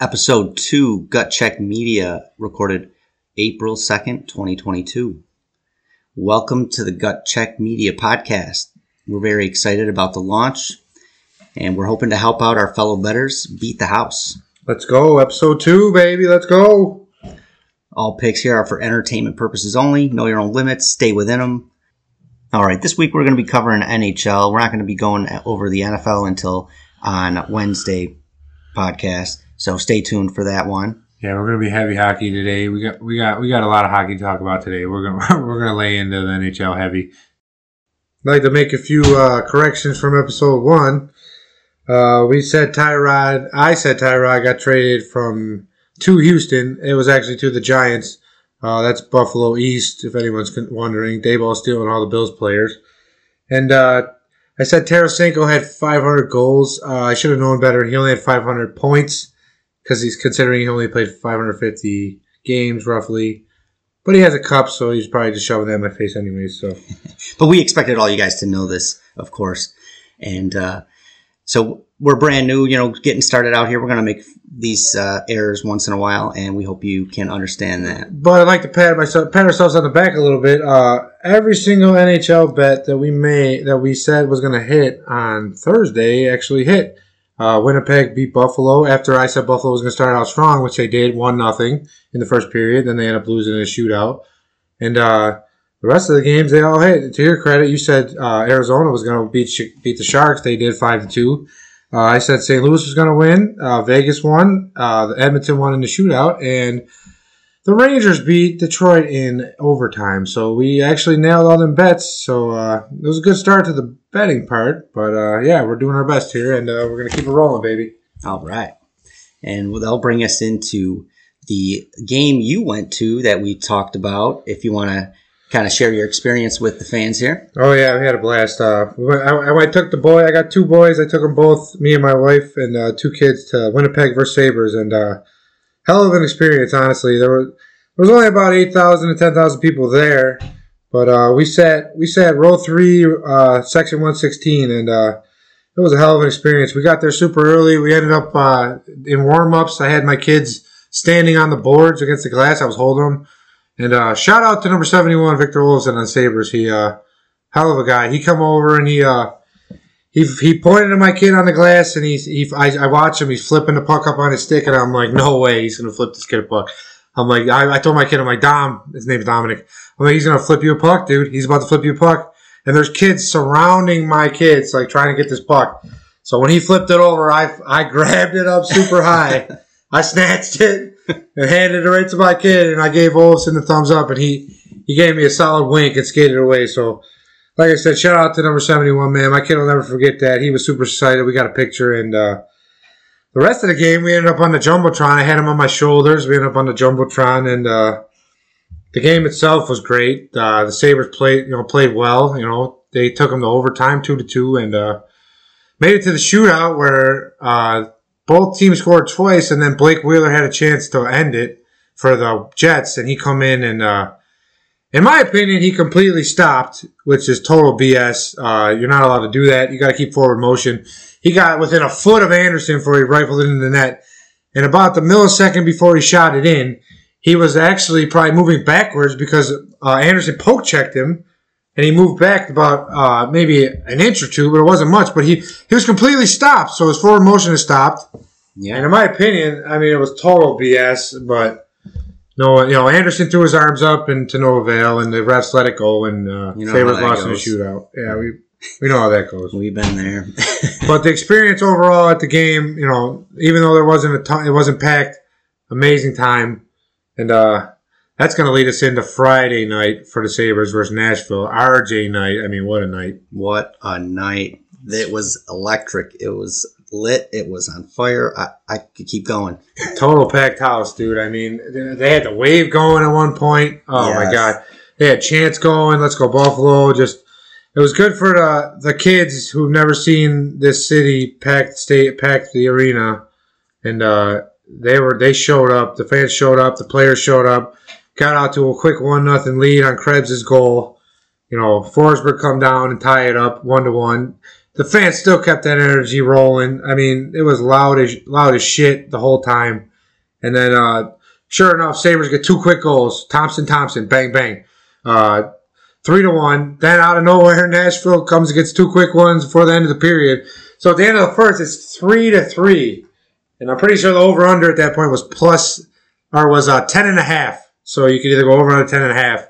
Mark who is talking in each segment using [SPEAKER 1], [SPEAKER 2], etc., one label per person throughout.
[SPEAKER 1] episode two, Gut Check Media, recorded April 2nd, 2022. Welcome to the Gut Check Media podcast. We're very excited about the launch and we're hoping to help out our fellow betters beat the house.
[SPEAKER 2] Let's go. Episode two, baby. Let's go.
[SPEAKER 1] All picks here are for entertainment purposes only. Know your own limits, stay within them. All right, this week we're going to be covering NHL. We're not going to be going over the NFL until on Wednesday podcast. So stay tuned for that one.
[SPEAKER 2] Yeah, we're gonna be heavy hockey today. We got we got we got a lot of hockey to talk about today. We're gonna we're gonna lay into the NHL heavy. I'd like to make a few uh, corrections from episode one. Uh, we said Tyrod. I said Tyrod got traded from to Houston. It was actually to the Giants. Uh, that's Buffalo East, if anyone's wondering. Daboll stealing all the Bills players. And uh, I said Tarasenko had 500 goals. Uh, I should have known better. He only had 500 points because he's considering he only played 550 games roughly. But he has a cup, so he's probably just shoving that in my face anyway. So,
[SPEAKER 1] but we expected all you guys to know this, of course. And uh, so we're brand new, you know, getting started out here. We're going to make these uh, errors once in a while, and we hope you can understand that.
[SPEAKER 2] But I'd like to pat myself, pat ourselves on the back a little bit. Uh, every single NHL bet that we made, that we said was going to hit on Thursday, actually hit. Uh, Winnipeg beat Buffalo after I said Buffalo was going to start out strong, which they did, one nothing in the first period. Then they end up losing in a shootout, and uh, the rest of the games they all hit. To your credit, you said uh, Arizona was going to beat beat the Sharks. They did five to two. Uh, I said St. Louis was going to win. Uh, Vegas won. Uh, Edmonton won in the shootout, and the Rangers beat Detroit in overtime. So we actually nailed all them bets. So uh, it was a good start to the betting part. But uh, yeah, we're doing our best here, and we're going to keep it rolling, baby.
[SPEAKER 1] All right, and that'll bring us into the game you went to that we talked about. If you want to kind of share your experience with the fans here.
[SPEAKER 2] Oh yeah, we had a blast. Uh, I, I, took the boy. I got two boys. I took them both, me and my wife, and uh, two kids to Winnipeg versus Sabres, and uh, hell of an experience. Honestly, there was there was only about eight thousand to ten thousand people there, but uh, we sat we sat row three, uh, section one sixteen, and uh, it was a hell of an experience. We got there super early. We ended up in warm ups. I had my kids standing on the boards against the glass. I was holding them and uh, shout out to number 71, Victor Olofsson on Sabres. He, uh, hell of a guy. He come over and he, uh, he, he pointed at my kid on the glass and he's, he, I, I watch him. He's flipping the puck up on his stick and I'm like, no way he's going to flip this kid a puck. I'm like, I, I told my kid, I'm like, Dom, his name's Dominic. I'm like, he's going to flip you a puck, dude. He's about to flip you a puck. And there's kids surrounding my kids, like trying to get this puck. So when he flipped it over, I, I grabbed it up super high. I snatched it and handed it right to my kid, and I gave Olson the thumbs up, and he he gave me a solid wink and skated away. So, like I said, shout out to number seventy one, man. My kid will never forget that. He was super excited. We got a picture, and uh, the rest of the game, we ended up on the jumbotron. I had him on my shoulders. We ended up on the jumbotron, and uh, the game itself was great. Uh, the Sabres played, you know, played well. You know, they took them to overtime, two to two, and uh, made it to the shootout where uh, both teams scored twice, and then Blake Wheeler had a chance to end it for the Jets, and he come in and, uh, in my opinion, he completely stopped, which is total BS. Uh, you're not allowed to do that. You got to keep forward motion. He got within a foot of Anderson before he rifled it into the net, and about the millisecond before he shot it in, he was actually probably moving backwards because uh, Anderson poke checked him and he moved back about uh, maybe an inch or two, but it wasn't much. But he he was completely stopped, so his forward motion is stopped. Yeah. And in my opinion, I mean, it was total BS. But no, you know, Anderson threw his arms up and to no avail, and the refs let it go, and uh, you know Sabres lost in a shootout. Yeah, we we know how that goes.
[SPEAKER 1] We've been there.
[SPEAKER 2] but the experience overall at the game, you know, even though there wasn't a ton, it wasn't packed. Amazing time, and uh, that's going to lead us into Friday night for the Sabres versus Nashville. RJ night. I mean, what a night.
[SPEAKER 1] What a night. It was electric. It was lit. It was on fire. I, I could keep going.
[SPEAKER 2] Total packed house, dude. I mean, they had the wave going at one point. Oh, yes. my God. They had chants going. Let's go, Buffalo. Just. It was good for the the kids who've never seen this city packed state packed the arena, and uh, they were they showed up. The fans showed up. The players showed up got out to a quick one nothing lead on Krebs' goal. You know, Forsberg come down and tie it up one to one. The fans still kept that energy rolling. I mean, it was loud as loud as shit the whole time. And then, uh, sure enough, Sabres get two quick goals. Thompson, Thompson, bang, bang. Uh, three to one. Then out of nowhere, Nashville comes and gets two quick ones before the end of the period. So at the end of the first, it's three to three. And I'm pretty sure the over under at that point was plus, or was uh, 10 and a half. So you could either go over on 10 and a half.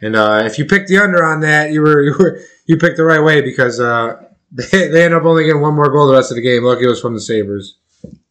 [SPEAKER 2] And uh, if you picked the under on that, you were you were you picked the right way because uh, they, they end up only getting one more goal the rest of the game. Lucky it was from the Sabres.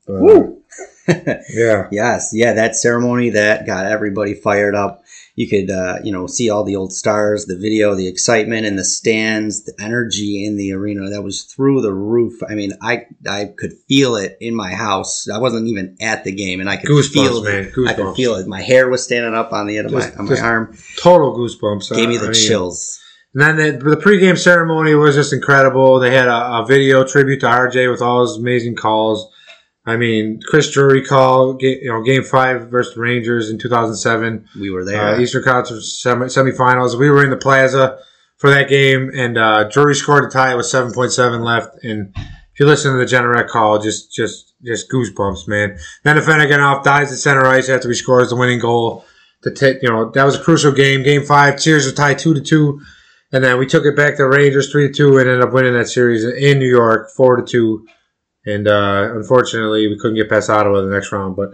[SPEAKER 2] But,
[SPEAKER 1] Woo.
[SPEAKER 2] yeah.
[SPEAKER 1] Yes, yeah, that ceremony that got everybody fired up. You could, uh, you know, see all the old stars, the video, the excitement in the stands, the energy in the arena. That was through the roof. I mean, I I could feel it in my house. I wasn't even at the game, and I could
[SPEAKER 2] Goosebumps,
[SPEAKER 1] feel
[SPEAKER 2] man.
[SPEAKER 1] it. I could feel it. My hair was standing up on the end of
[SPEAKER 2] Just-
[SPEAKER 1] my on my arm.
[SPEAKER 2] Total goosebumps.
[SPEAKER 1] Gave me
[SPEAKER 2] Uh,
[SPEAKER 1] the
[SPEAKER 2] I mean,
[SPEAKER 1] chills.
[SPEAKER 2] And then the, the pregame ceremony was just incredible. They had a, a video tribute to RJ with all his amazing calls. I mean, Chris Drury call, you know, Game Five versus the Rangers in 2007,
[SPEAKER 1] We were there.
[SPEAKER 2] uh, Eastern Conference semi- semifinals. We were in the Plaza for that game, and uh, Drury scored a tie with 7.7 left. And if you listen to the Jeanneret call, just just just goosebumps, man. Then Afinogenov dives at center ice after he scores the winning goal. To take, you know, that was a crucial game. Game five, Cheers was tied two to two. And then we took it back to Rangers three to two and ended up winning that series in New York four to two. And uh, unfortunately, we couldn't get past Ottawa in the next round. But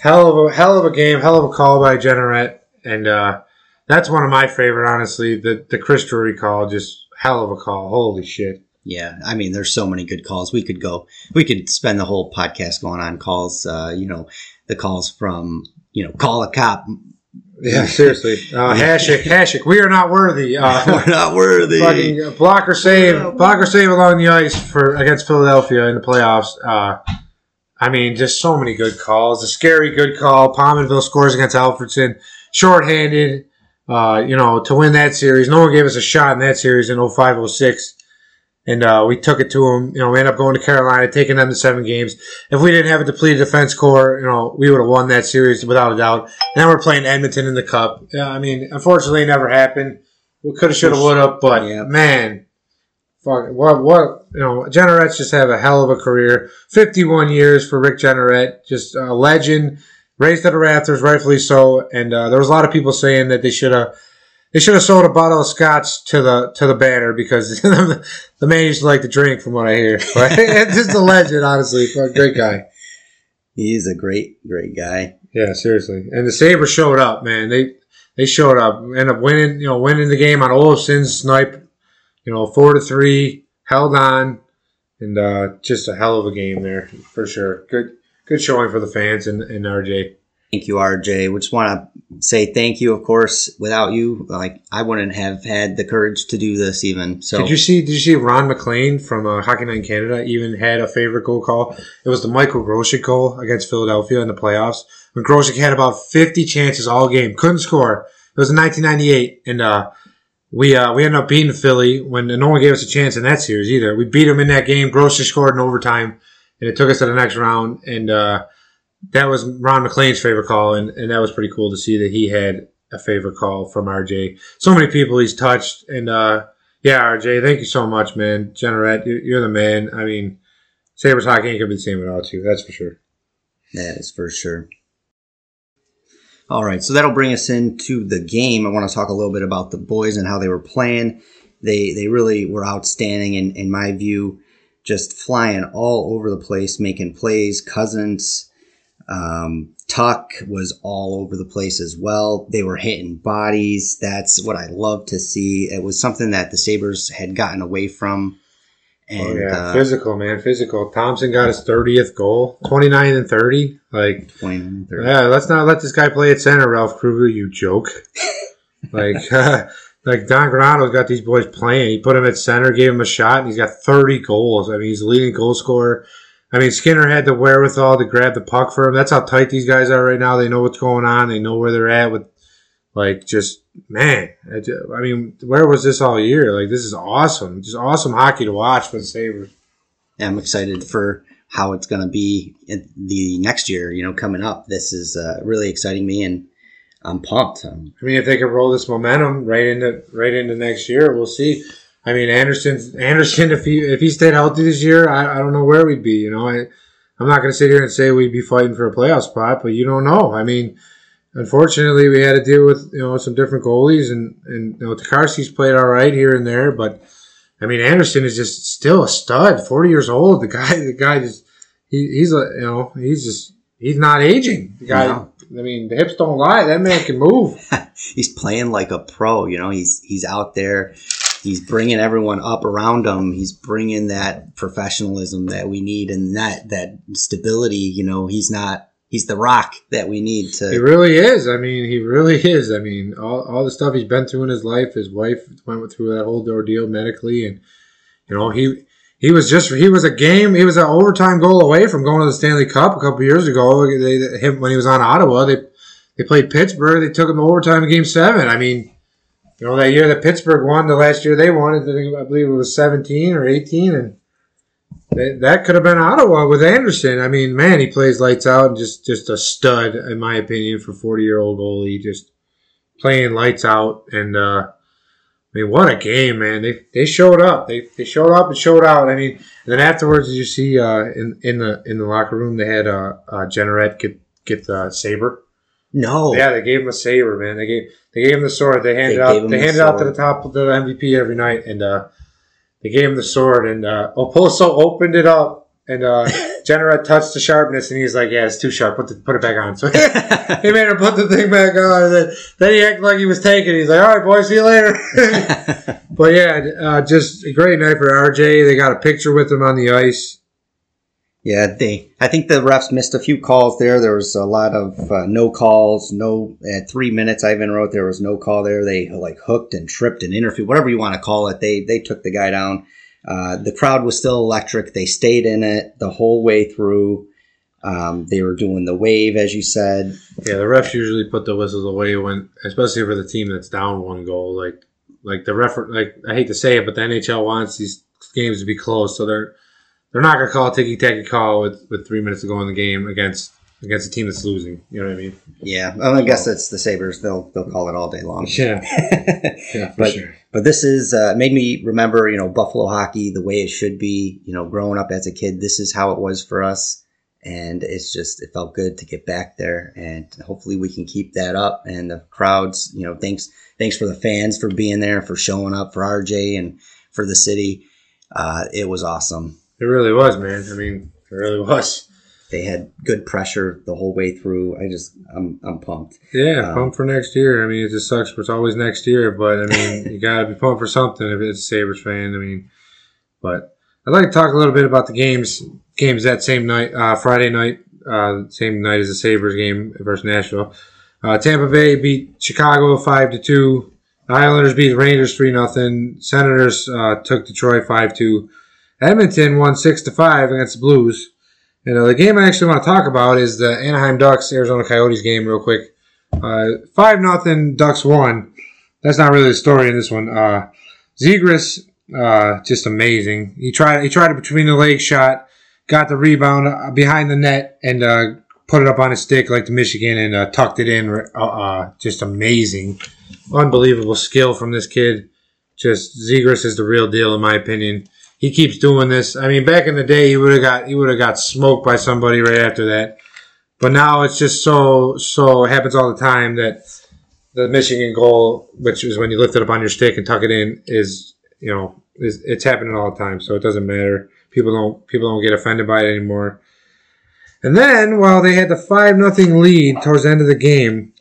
[SPEAKER 2] hell of a hell of a game, hell of a call by Jeanneret, and uh, that's one of my favorite. Honestly, the the Chris Drury call, just hell of a call. Holy shit!
[SPEAKER 1] Yeah, I mean, there's so many good calls. We could go, we could spend the whole podcast going on calls. Uh, you know, the calls from, you know, call a cop.
[SPEAKER 2] Yeah, seriously. Uh, Hasek, Hasek, we are not worthy. Uh,
[SPEAKER 1] We're not worthy.
[SPEAKER 2] fucking blocker save, blocker save along the ice for against Philadelphia in the playoffs. Uh, I mean, just so many good calls. A scary good call. Pominville scores against Alfredsson, shorthanded. Uh, you know, to win that series, no one gave us a shot in that series in 0506. And uh, we took it to them. You know, we ended up going to Carolina, taking them to seven games. If we didn't have a depleted defense core, you know, we would have won that series without a doubt. Now we're playing Edmonton in the Cup. Yeah, I mean, unfortunately, it never happened. We could have, should have, would have, but
[SPEAKER 1] Yeah.
[SPEAKER 2] man, fuck, what, what, you know, Jeanneret's just have a hell of a career. 51 years for Rick Jeanneret, just a legend, raised to the Raptors, rightfully so. And uh, there was a lot of people saying that they should have. They should have sold a bottle of scotch to the to the banner because the man used to like to drink, from what I hear. But it's just a legend, honestly. Great guy.
[SPEAKER 1] He's a great, great guy.
[SPEAKER 2] Yeah, seriously. And the Sabres showed up, man. They they showed up. Ended up winning, you know, winning the game on Olofsson's snipe, you know, four to three, held on, and uh, just a hell of a game there for sure. Good good showing for the fans and, and RJ.
[SPEAKER 1] Thank you, RJ. We just want to say thank you. Of course, without you, like I wouldn't have had the courage to do this even. So
[SPEAKER 2] Did you see? Did you see Ron MacLean from uh, Hockey Night in Canada even had a favorite goal call? It was the Michael Grosek goal against Philadelphia in the playoffs when Grosek had about fifty chances all game, couldn't score. It was in 1998, and uh, we uh, we ended up beating Philly when no one gave us a chance in that series either. We beat them in that game. Grosek scored in overtime, and it took us to the next round. And uh, that was Ron MacLean's favorite call, and, and that was pretty cool to see that he had a favorite call from RJ. So many people he's touched, and uh, yeah, RJ, thank you so much, man. Jeanneret, you're, the man. I mean, Sabres hockey ain't gonna be the same without you. That's for sure.
[SPEAKER 1] that is for sure. All right, so that'll bring us into the game. I want to talk a little bit about the boys and how they were playing. They they really were outstanding in, in my view, just flying all over the place, making plays. Cousins, um, Tuch was all over the place as well. They were hitting bodies. That's what I love to see. It was something that the Sabres had gotten away from. And
[SPEAKER 2] oh yeah,
[SPEAKER 1] uh,
[SPEAKER 2] physical, man, physical. Thompson got his thirtieth goal, twenty nine and thirty. Like,
[SPEAKER 1] 29, 30.
[SPEAKER 2] yeah, let's not let this guy play at center, Ralph Krueger. You joke. like, like Don Granato's got these boys playing. He put him at center, gave him a shot, and he's got thirty goals. I mean, he's the leading goal scorer. I mean, Skinner had the wherewithal to grab the puck for him. That's how tight these guys are right now. They know what's going on. They know where they're at with, like, just man. I ju- I mean, where was this all year? Like, this is awesome. Just awesome hockey to watch for the Sabres.
[SPEAKER 1] I'm excited for how it's going to be in the next year, you know, coming up. This is uh, really exciting me and I'm pumped. Um,
[SPEAKER 2] I mean, if they can roll this momentum right into right into next year, we'll see. I mean, Anderson, Anderson, if he if he stayed healthy this year, I, I don't know where we'd be. You know, I I'm not going to sit here and say we'd be fighting for a playoff spot, but you don't know. I mean, unfortunately, we had to deal with you know some different goalies, and and you know played all right here and there, but I mean Anderson is just still a stud, 40 years old. The guy, the guy just he, he's a you know he's just he's not aging. The guy,
[SPEAKER 1] No.
[SPEAKER 2] I mean, the hips don't lie. That man can move.
[SPEAKER 1] he's playing like a pro. You know, he's he's out there. He's bringing everyone up around him. He's bringing that professionalism that we need and that that stability. You know, he's not. He's the rock that we need to.
[SPEAKER 2] He really is. I mean, he really is. I mean, all, all the stuff he's been through in his life. His wife went through that whole ordeal medically, and you know he he was just he was a game. He was an overtime goal away from going to the Stanley Cup a couple years ago. They, him when he was on Ottawa, they they played Pittsburgh. They took him to overtime in Game Seven. I mean, you know that year that Pittsburgh won, the last year they won, I believe it was seventeen or eighteen, and. That that could have been Ottawa with Anderson. I mean, man, he plays lights out and just just a stud, in my opinion, for forty year old goalie. Just playing lights out, and uh, I mean, what a game, man! They they showed up. They they showed up and showed out. I mean, and then afterwards, you see uh, in in the in the locker room, they had uh, uh, Jeanneret get get the saber.
[SPEAKER 1] No,
[SPEAKER 2] Yeah, they gave him a saber, man. They gave they gave him the sword. They handed
[SPEAKER 1] They
[SPEAKER 2] out they
[SPEAKER 1] the
[SPEAKER 2] handed out to the top of the MVP every night, and uh, they gave him the sword. And uh, Okposo opened it up, and uh, Jeanneret touched the sharpness, and he's like, "Yeah, it's too sharp. Put the, put it back on." So he made him put the thing back on. And then, then he acted like he was taking. He's like, "All right, boys, see you later." but yeah, uh, just a great night for RJ. They got a picture with him on the ice.
[SPEAKER 1] Yeah, they. I think the refs missed a few calls there. There was a lot of uh, no calls. No, at three minutes, I even wrote there was no call there. They like hooked and tripped and interfered, whatever you want to call it. They they took the guy down. Uh, the crowd was still electric. They stayed in it the whole way through. Um, they were doing the wave, as you said.
[SPEAKER 2] Yeah, the refs usually put the whistles away when, especially for the team that's down one goal. Like, like the ref, like I hate to say it, but the NHL wants these games to be close, so they're they're not gonna call a ticky tacky call with with three minutes to go in the game against against a team that's losing. You know what I mean?
[SPEAKER 1] Yeah, well, I guess it's the Sabers. They'll they'll call it all day long.
[SPEAKER 2] Yeah, yeah, for
[SPEAKER 1] But-
[SPEAKER 2] sure.
[SPEAKER 1] But this is uh, made me remember, you know, Buffalo hockey the way it should be. You know, growing up as a kid, this is how it was for us, and it's just it felt good to get back there, and hopefully we can keep that up. And the crowds, you know, thanks thanks for the fans for being there, for showing up for RJ and for the city. Uh, it was awesome.
[SPEAKER 2] It really was, man. I mean, it really was.
[SPEAKER 1] They had good pressure the whole way through. I just I'm I'm pumped.
[SPEAKER 2] Yeah,
[SPEAKER 1] Um,
[SPEAKER 2] pumped for next year. I mean, it just sucks. It's always next year, but I mean, you gotta be pumped for something if it's a Sabres fan. I mean, but I'd like to talk a little bit about the games. Games that same night, uh, Friday night, uh, same night as the Sabres game versus Nashville. Uh, Tampa Bay beat Chicago five to two. Islanders beat Rangers three nothing. Senators uh, took Detroit five two. Edmonton won six to five against the Blues. And uh, the game I actually want to talk about is the Anaheim Ducks Arizona Coyotes game, real quick. Uh, Five nothing Ducks won. That's not really the story in this one. Uh, Zegras, uh, just amazing. He tried he tried a between the leg shot, got the rebound uh, behind the net, and uh, put it up on his stick like the Michigan and uh, tucked it in. Uh, uh, just amazing, unbelievable skill from this kid. Just Zegras is the real deal in my opinion. He keeps doing this. I mean, back in the day, he would have got he would have got smoked by somebody right after that. But now it's just so so it happens all the time that the Michigan goal, which is when you lift it up on your stick and tuck it in, is you know is it's happening all the time. So it doesn't matter. People don't people don't get offended by it anymore. And then while they had the five nothing lead towards the end of the game,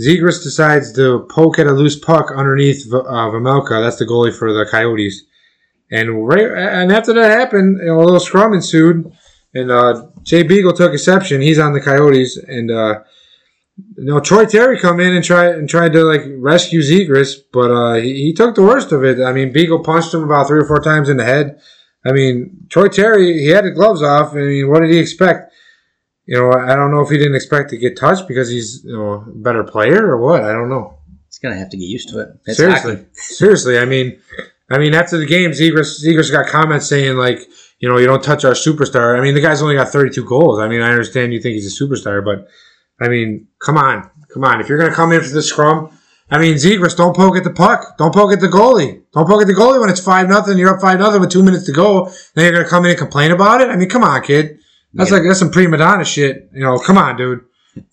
[SPEAKER 2] Zegras decides to poke at a loose puck underneath V- uh, Vejmelka. That's the goalie for the Coyotes. And right, and after that happened, you know, a little scrum ensued, and uh, Jay Beagle took exception. He's on the Coyotes, and uh, you know Troy Terry come in and try and tried to like rescue Zegras, but uh, he, he took the worst of it. I mean, Beagle punched him about three or four times in the head. I mean, Troy Terry, he had the gloves off. I mean, what did he expect? You know, I don't know if he didn't expect to get touched because he's you know a better player or what. I don't know.
[SPEAKER 1] He's gonna have to get used to it. It's
[SPEAKER 2] Seriously,
[SPEAKER 1] hockey.
[SPEAKER 2] seriously. I mean, I mean, after the game, Zegras got comments saying like, you know, you don't touch our superstar. I mean, the guy's only got 32 goals. I mean, I understand you think he's a superstar, but I mean, come on, come on. If you're gonna come in for the scrum, I mean, Zegras, don't poke at the puck. Don't poke at the goalie. Don't poke at the goalie when it's five nothing. You're up five nothing with two minutes to go. Then you're gonna come in and complain about it. I mean, come on, kid. That's like that's some prima donna shit. You know, come on, dude.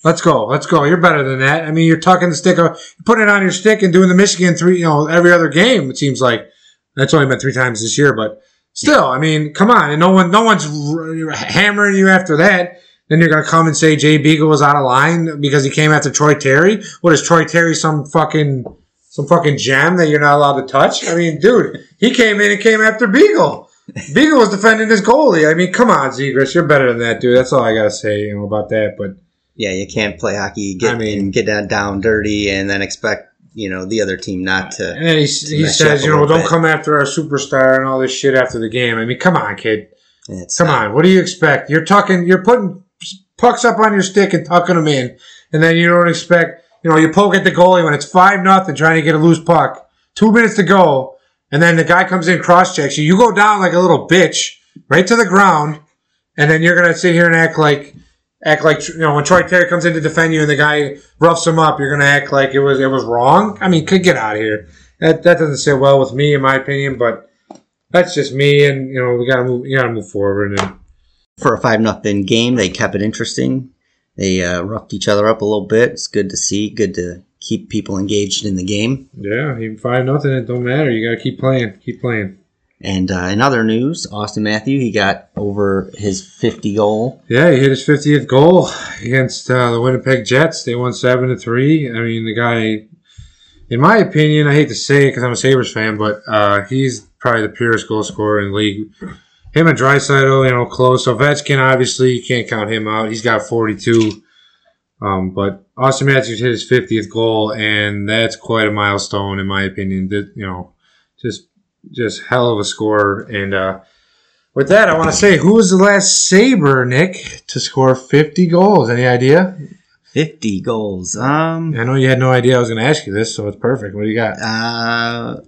[SPEAKER 2] Let's go. Let's go. You're better than that. I mean, you're tucking the stick, you're putting it on your stick and doing the Michigan three, you know, every other game. It seems like that's only been three times this year, but still, I mean, come on. And no one, no one's hammering you after that. Then you're gonna come and say Jay Beagle was out of line because he came after Troy Terry. What is Troy Terry? Some fucking, some fucking gem that you're not allowed to touch? I mean, dude, he came in and came after Beagle. Beagle was defending his goalie. I mean, come on, Zegras, you're better than that, dude. That's all I gotta say, you know, about that. But
[SPEAKER 1] Yeah, you can't play hockey, get
[SPEAKER 2] I mean-
[SPEAKER 1] and get down, down dirty, and then expect you know the other team not to.
[SPEAKER 2] and then he, he
[SPEAKER 1] mess
[SPEAKER 2] says, you know, don't
[SPEAKER 1] bit.
[SPEAKER 2] come after our superstar and all this shit after the game. I mean, come on, kid.
[SPEAKER 1] It's
[SPEAKER 2] Come
[SPEAKER 1] not-
[SPEAKER 2] on. What do you expect? You're tucking, you're putting pucks up on your stick and tucking them in, and then you don't expect, you know, you poke at the goalie when it's five nothing, trying to get a loose puck, two minutes to go, and then the guy comes in, cross checks you. You go down like a little bitch, right to the ground, and then you're gonna sit here and act like, act like you know when Troy Terry comes in to defend you and the guy roughs him up, you're gonna act like it was it was wrong. I mean, could get out of here. That that doesn't sit well with me, in my opinion, but. That's just me, and you know we gotta move. You gotta move forward, and
[SPEAKER 1] for a five nothing game. They kept it interesting. They uh, roughed each other up a little bit. It's good to see. Good to keep people engaged in the game.
[SPEAKER 2] Yeah, even five nothing, it don't matter. You gotta keep playing, keep playing.
[SPEAKER 1] And uh, in other news, Austin Matthew he got over his 50 goal.
[SPEAKER 2] Yeah, he hit his fiftieth goal against uh, the Winnipeg Jets. They won seven to three. I mean, the guy, in my opinion, I hate to say it because I'm a Sabres fan, but uh, he's probably the purest goal scorer in the league. Him and Draisaitl, you know, close. Ovechkin, obviously, you can't count him out. He's got 42. Um, but Austin Matthews hit his 50th goal, and that's quite a milestone, in my opinion. That you know, just just hell of a score. And uh, with that, I want to say, who was the last Saber, Nick, to score 50 goals? Any idea?
[SPEAKER 1] 50 goals. Um,
[SPEAKER 2] I know you had no idea I was going to ask you this, so it's perfect. What do you got?
[SPEAKER 1] uh,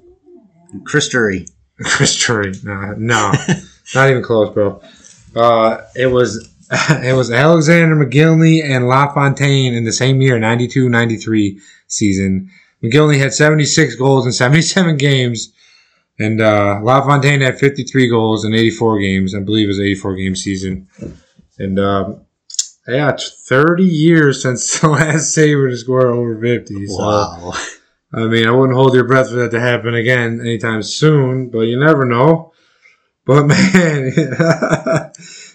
[SPEAKER 1] Chris Drury.
[SPEAKER 2] Chris Drury. No, no not even close, bro. Uh, it was it was Alexander Mogilny and LaFontaine in the same year, 92-93 season. Mogilny had 76 goals in 77 games, and uh, LaFontaine had 53 goals in 84 games. I believe it was 84 game season. And um, yeah, it's 30 years since the last Saber to score over 50. So.
[SPEAKER 1] Wow.
[SPEAKER 2] I mean, I wouldn't hold your breath for that to happen again anytime soon, but you never know. But man,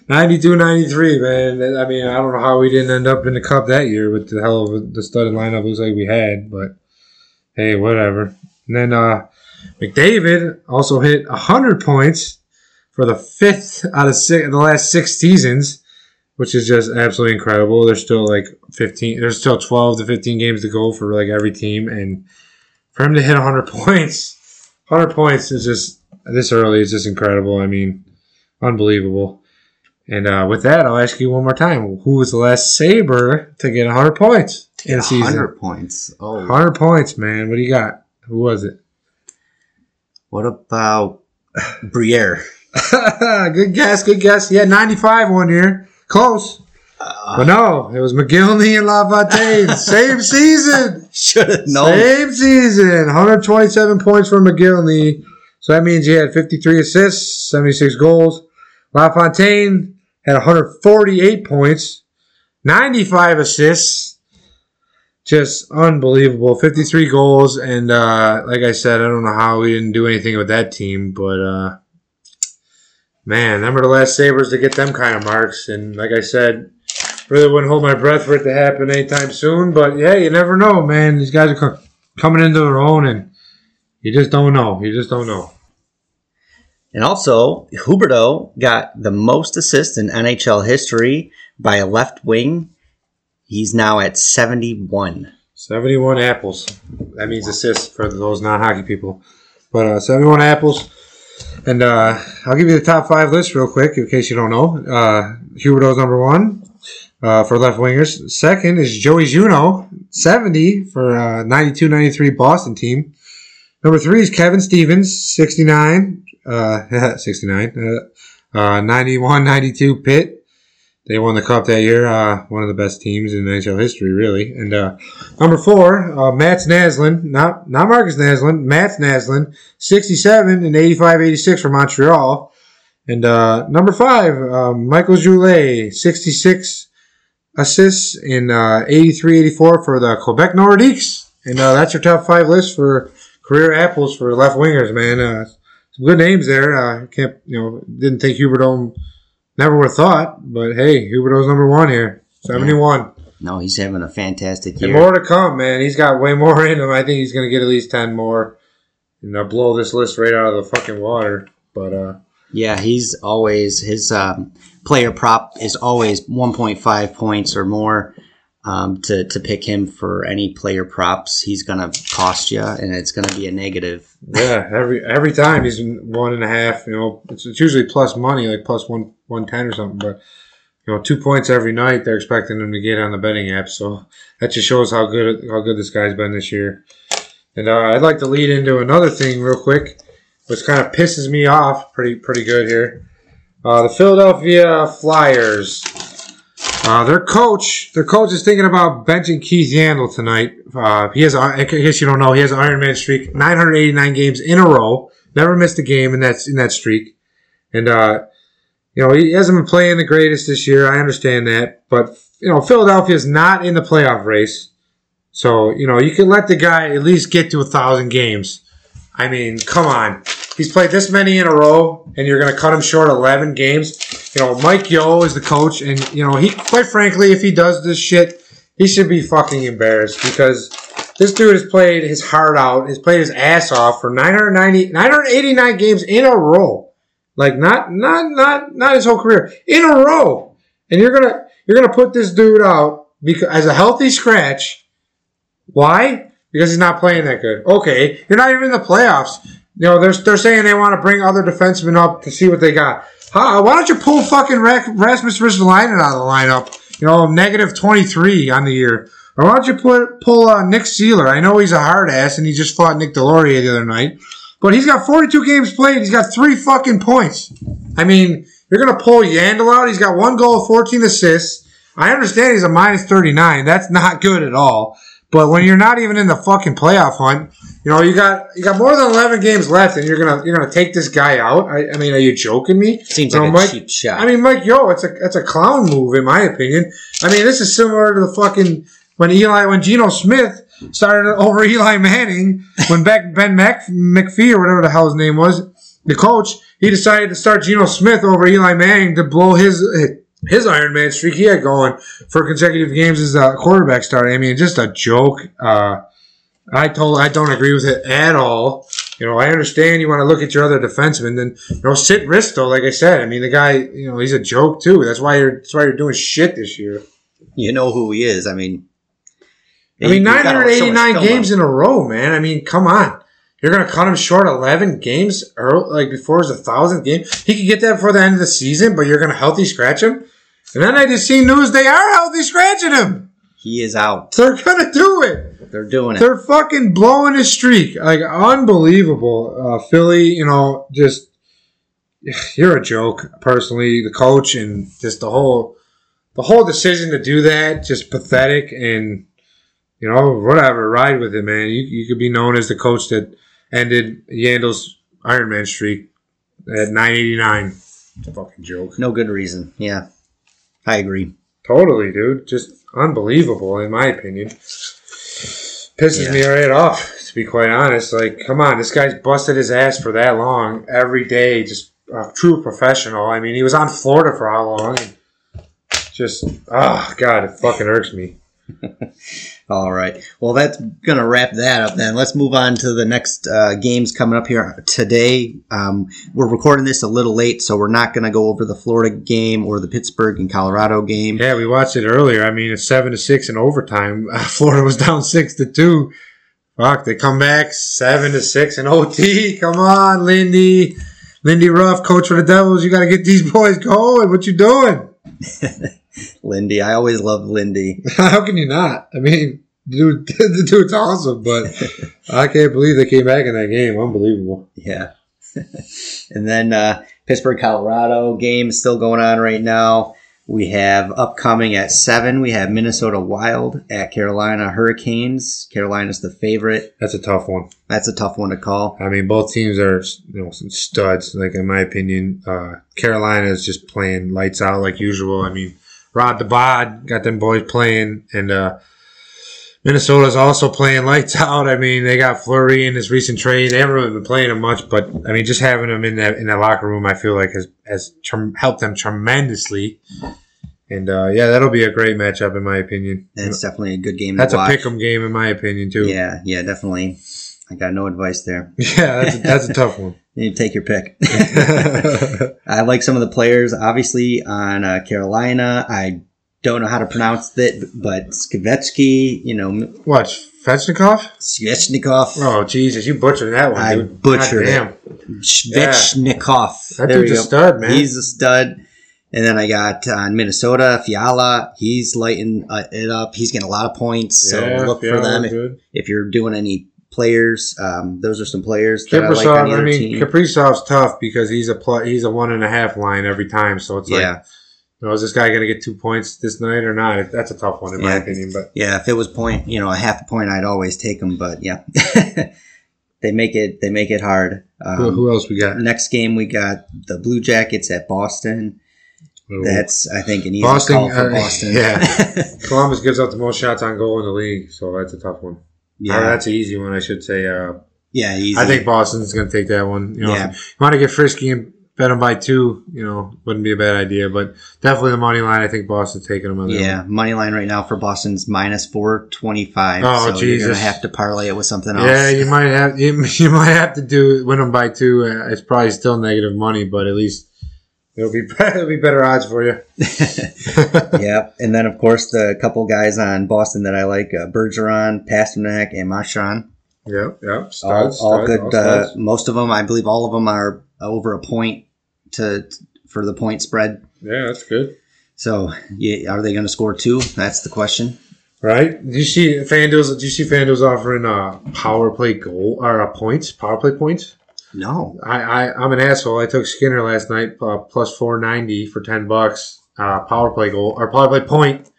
[SPEAKER 2] 92 93, man. I mean, I don't know how we didn't end up in the cup that year with the hell of a, the studded lineup looks like we had, but hey, whatever. And then uh, McDavid also hit 100 points for the fifth out of six, the last six seasons, which is just absolutely incredible. There's still like 15, there's still 12 to 15 games to go for like every team, and for him to hit 100 points, 100 points is just this early is just incredible. I mean, unbelievable. And uh, with that, I'll ask you one more time: Who was the last Saber to get 100 points in a season?
[SPEAKER 1] 100 points. Oh.
[SPEAKER 2] 100 points, man. What do you got? Who was it?
[SPEAKER 1] What about Briere?
[SPEAKER 2] good guess, good guess. Yeah, 95 one year. Close. Uh, but no, it was Mogilny and LaFontaine. Same season.
[SPEAKER 1] Should have known.
[SPEAKER 2] Same season. 127 points for Mogilny. So that means he had 53 assists, 76 goals. LaFontaine had 148 points, 95 assists. Just unbelievable. 53 goals. And uh, like I said, I don't know how we didn't do anything with that team, but uh, man, them are the last Sabres to get them kind of marks. And like I said, really wouldn't hold my breath for it to happen anytime soon. But yeah, you never know, man. These guys are co- coming into their own, and you just don't know. You just don't know.
[SPEAKER 1] And also, Huberdeau got the most assists in NHL history by a left wing. He's now at 71.
[SPEAKER 2] 71 apples. That means assists for those non hockey people. But uh, 71 apples. And uh, I'll give you the top five list real quick in case you don't know. Uh, Huberdeau's number one uh, for left wingers. Second is Joey Juneau, 70 for uh, 92 93 Boston team. Number three is Kevin Stevens, 69. Uh, 69. Uh, uh, 91 92 Pitt. They won the cup that year. Uh, one of the best teams in NHL history, really. And uh, number four, uh, Naslund, not not Markus Naslund, Mats Naslund, 67 and 85 86 for Montreal. And uh, number five, um, Michael Goulet, 66 assists in uh, 83 84 for the Quebec Nordiques. And uh, that's your top five list for career apples for left wingers, man. Some good names there. I can't, you know, didn't think Huberdeau never would have thought, but hey, Huberdeau's number one here, 71. Yeah.
[SPEAKER 1] No, he's having a fantastic year.
[SPEAKER 2] And more to come, man. He's got way more in him. I think he's going to get at least 10 more and uh, blow this list right out of the fucking water. But, uh,
[SPEAKER 1] yeah, he's always his um, player prop is always 1.5 points or more. Um, to to pick him for any player props, he's gonna cost you, and it's gonna be a negative.
[SPEAKER 2] Yeah, every every time he's one and a half. You know, it's, it's usually plus money, like plus one one ten or something. But you know, two points every night, they're expecting him to get on the betting app. So that just shows how good how good this guy's been this year. And uh, I'd like to lead into another thing real quick which kind of pisses me off pretty pretty good here. Uh, the Philadelphia Flyers. Uh, their coach, their coach is thinking about benching Keith Yandle tonight. Uh, he has, I guess you don't know, he has an Iron Man streak, 989 games in a row, never missed a game in that in that streak, and uh, you know he hasn't been playing the greatest this year. I understand that, but you know Philadelphia is not in the playoff race, so you know you can let the guy at least get to a thousand games. I mean, come on. He's played this many in a row, and you're going to cut him short 11 games. You know, Mike Yeo is the coach, and, you know, he, quite frankly, if he does this shit, he should be fucking embarrassed because this dude has played his heart out, has played his ass off for 990, 989 games in a row. Like, not, not, not, not his whole career. In a row. And you're to, you're to put this dude out because, as a healthy scratch. Why? because he's not playing that good. Okay, you're not even in the playoffs. You know, they're, they're saying they want to bring other defensemen up to see what they got. Why don't you pull fucking Rasmus Ristolainen out of the lineup? You know, negative 23 on the year. Or why don't you put, pull uh, Nick Seeler? I know he's a hard ass and he just fought Nick Deslauriers the other night. But he's got 42 games played. He's got three fucking points. I mean, you're going to pull Yandle out. He's got one goal, 14 assists. I understand he's a minus 39. That's not good at all. But when you're not even in the fucking playoff hunt, you know you got you got more than eleven games left, and you're gonna you're gonna take this guy out. I, I mean, are you joking me?
[SPEAKER 1] Seems
[SPEAKER 2] you
[SPEAKER 1] like
[SPEAKER 2] know,
[SPEAKER 1] a
[SPEAKER 2] Mike,
[SPEAKER 1] cheap shot.
[SPEAKER 2] I mean, Mike, yo, it's a it's a clown move in my opinion. I mean, this is similar to the fucking when Eli when Geno Smith started over Eli Manning when Beck, Ben Mc, McPhee or whatever the hell his name was, the coach, he decided to start Geno Smith over Eli Manning to blow his his Iron Man streak he had going for consecutive games as a quarterback starting. I mean, just a joke. Uh, I told I don't agree with it at all. You know, I understand you want to look at your other defensemen. Then you know, sit Risto, like I said. I mean, the guy, you know, he's a joke too. That's why you're that's why you're doing shit this year.
[SPEAKER 1] You know who he is. I mean,
[SPEAKER 2] I mean, 989 games in a row, man. I mean, come on. You're gonna cut him short 11 games, early, like before his a thousandth game. He could get that before the end of the season, but you're gonna healthy scratch him. And then I just see news they are healthy scratching him.
[SPEAKER 1] He is out.
[SPEAKER 2] They're gonna do it.
[SPEAKER 1] They're doing it.
[SPEAKER 2] They're fucking blowing his streak. Like unbelievable. Uh, Philly, you know, just you're a joke. Personally, the coach and just the whole the whole decision to do that, just pathetic. And you know, whatever, ride with it, man. You you could be known as the coach that ended Yandle's Ironman streak at 989. It's a fucking joke.
[SPEAKER 1] No good reason. Yeah. I agree.
[SPEAKER 2] Totally, dude. Just unbelievable, in my opinion. Pisses
[SPEAKER 1] Yeah.
[SPEAKER 2] me right off, to be quite honest. Like, come on, this guy's busted his ass for that long, every day, just a true professional. I mean, he was on Florida for how long? Just, oh, God, it fucking irks me.
[SPEAKER 1] All right. Well, that's going to wrap that up then. Let's move on to the next uh, games coming up here today. Um, we're recording this a little late, so we're not going to go over the Florida game or the Pittsburgh and Colorado game.
[SPEAKER 2] Yeah, we watched it earlier. I mean, it's 7 to 6 in overtime. Florida was down 6 to 2. Fuck, they come back 7 to 6 in OT. Come on, Lindy. Lindy Ruff, coach for the Devils. You got to get these boys going. What you doing?
[SPEAKER 1] Lindy. I always love Lindy.
[SPEAKER 2] How can you not? I mean, dude, the dude's awesome, but I can't believe they came back in that game. Unbelievable.
[SPEAKER 1] Yeah. and then uh, Pittsburgh, Colorado game is still going on right now. We have upcoming at seven. We have Minnesota Wild at Carolina Hurricanes. Carolina's the favorite.
[SPEAKER 2] That's a tough one.
[SPEAKER 1] That's a tough one to call.
[SPEAKER 2] I mean, both teams are you know some studs. Like in my opinion, uh, Carolina is just playing lights out like usual. I mean, Rod the Bod got them boys playing, and uh, Minnesota's also playing lights out. I mean, they got Fleury in this recent trade. They haven't really been playing him much, but I mean, just having them in that in that locker room, I feel like has has trem- helped them tremendously. And uh, yeah, that'll be a great matchup in my opinion.
[SPEAKER 1] That's definitely a good game.
[SPEAKER 2] That's a pick'em game in my opinion too.
[SPEAKER 1] Yeah, yeah, definitely. I got no advice there.
[SPEAKER 2] yeah, that's a, that's a tough one.
[SPEAKER 1] You take your pick. I like some of the players, obviously on uh, Carolina. I don't know how to pronounce it, but Skvetsky, you know,
[SPEAKER 2] what Fetchnikov?
[SPEAKER 1] Svechnikov,
[SPEAKER 2] Oh Jesus, you butchered that one.
[SPEAKER 1] I
[SPEAKER 2] dude.
[SPEAKER 1] butchered
[SPEAKER 2] God
[SPEAKER 1] Svechnikov.
[SPEAKER 2] That
[SPEAKER 1] There
[SPEAKER 2] dude's a stud, man.
[SPEAKER 1] He's a stud. And then I got uh, Minnesota, Fiala. He's lighting uh, it up. He's getting a lot of points. So
[SPEAKER 2] Yeah,
[SPEAKER 1] look for them if, if you're doing any players. Um, those are some players that I like
[SPEAKER 2] I mean,
[SPEAKER 1] team.
[SPEAKER 2] Kaprizov's tough because he's a pl- he's a one and a half line every time. So it's like,
[SPEAKER 1] yeah,
[SPEAKER 2] you know, is this guy going to get two points this night or not? That's a tough one in my opinion. But
[SPEAKER 1] yeah. If it was point, you know, a half a point, I'd always take them. But yeah, they make it. They make it hard. Um,
[SPEAKER 2] who, who else we got?
[SPEAKER 1] Next game, we got the Blue Jackets at Boston. That's I think an easy
[SPEAKER 2] Boston,
[SPEAKER 1] call for
[SPEAKER 2] uh,
[SPEAKER 1] Boston.
[SPEAKER 2] yeah. Columbus gives up the most shots on goal in the league, so that's a tough one.
[SPEAKER 1] Yeah,
[SPEAKER 2] Or that's an easy one, I should say. Uh,
[SPEAKER 1] yeah. Easy.
[SPEAKER 2] I think Boston's going to take that one. You know,
[SPEAKER 1] Yeah.
[SPEAKER 2] you want to get frisky and bet them by two, you know, wouldn't be a bad idea. But definitely the money line. I think Boston's taking them on
[SPEAKER 1] Yeah,
[SPEAKER 2] one.
[SPEAKER 1] money line right now for Boston's minus four twenty five.
[SPEAKER 2] Oh,
[SPEAKER 1] so You're
[SPEAKER 2] Jesus.
[SPEAKER 1] gonna have to parlay it with something else.
[SPEAKER 2] Yeah, you might have you, you might have to do win them by two. Uh, it's probably still negative money, but at least it'll be it'll be better odds for you.
[SPEAKER 1] yeah, and then of course the couple guys on Boston that I like: uh, Bergeron, Pastrnak, and Marchand.
[SPEAKER 2] Yep, yep.
[SPEAKER 1] All,
[SPEAKER 2] Studs,
[SPEAKER 1] all good.
[SPEAKER 2] all
[SPEAKER 1] uh, most of them, I believe, all of them are over a point to for the point spread.
[SPEAKER 2] yeah, that's good.
[SPEAKER 1] So, yeah, are they going to score two? That's the question.
[SPEAKER 2] Right? Do you see FanDuel's? Do you see FanDuel's offering a power play goal or a points power play points?
[SPEAKER 1] No.
[SPEAKER 2] I, I I'm an asshole. I took Skinner last night uh, plus four ninety for ten bucks. Uh, power play goal or power play point,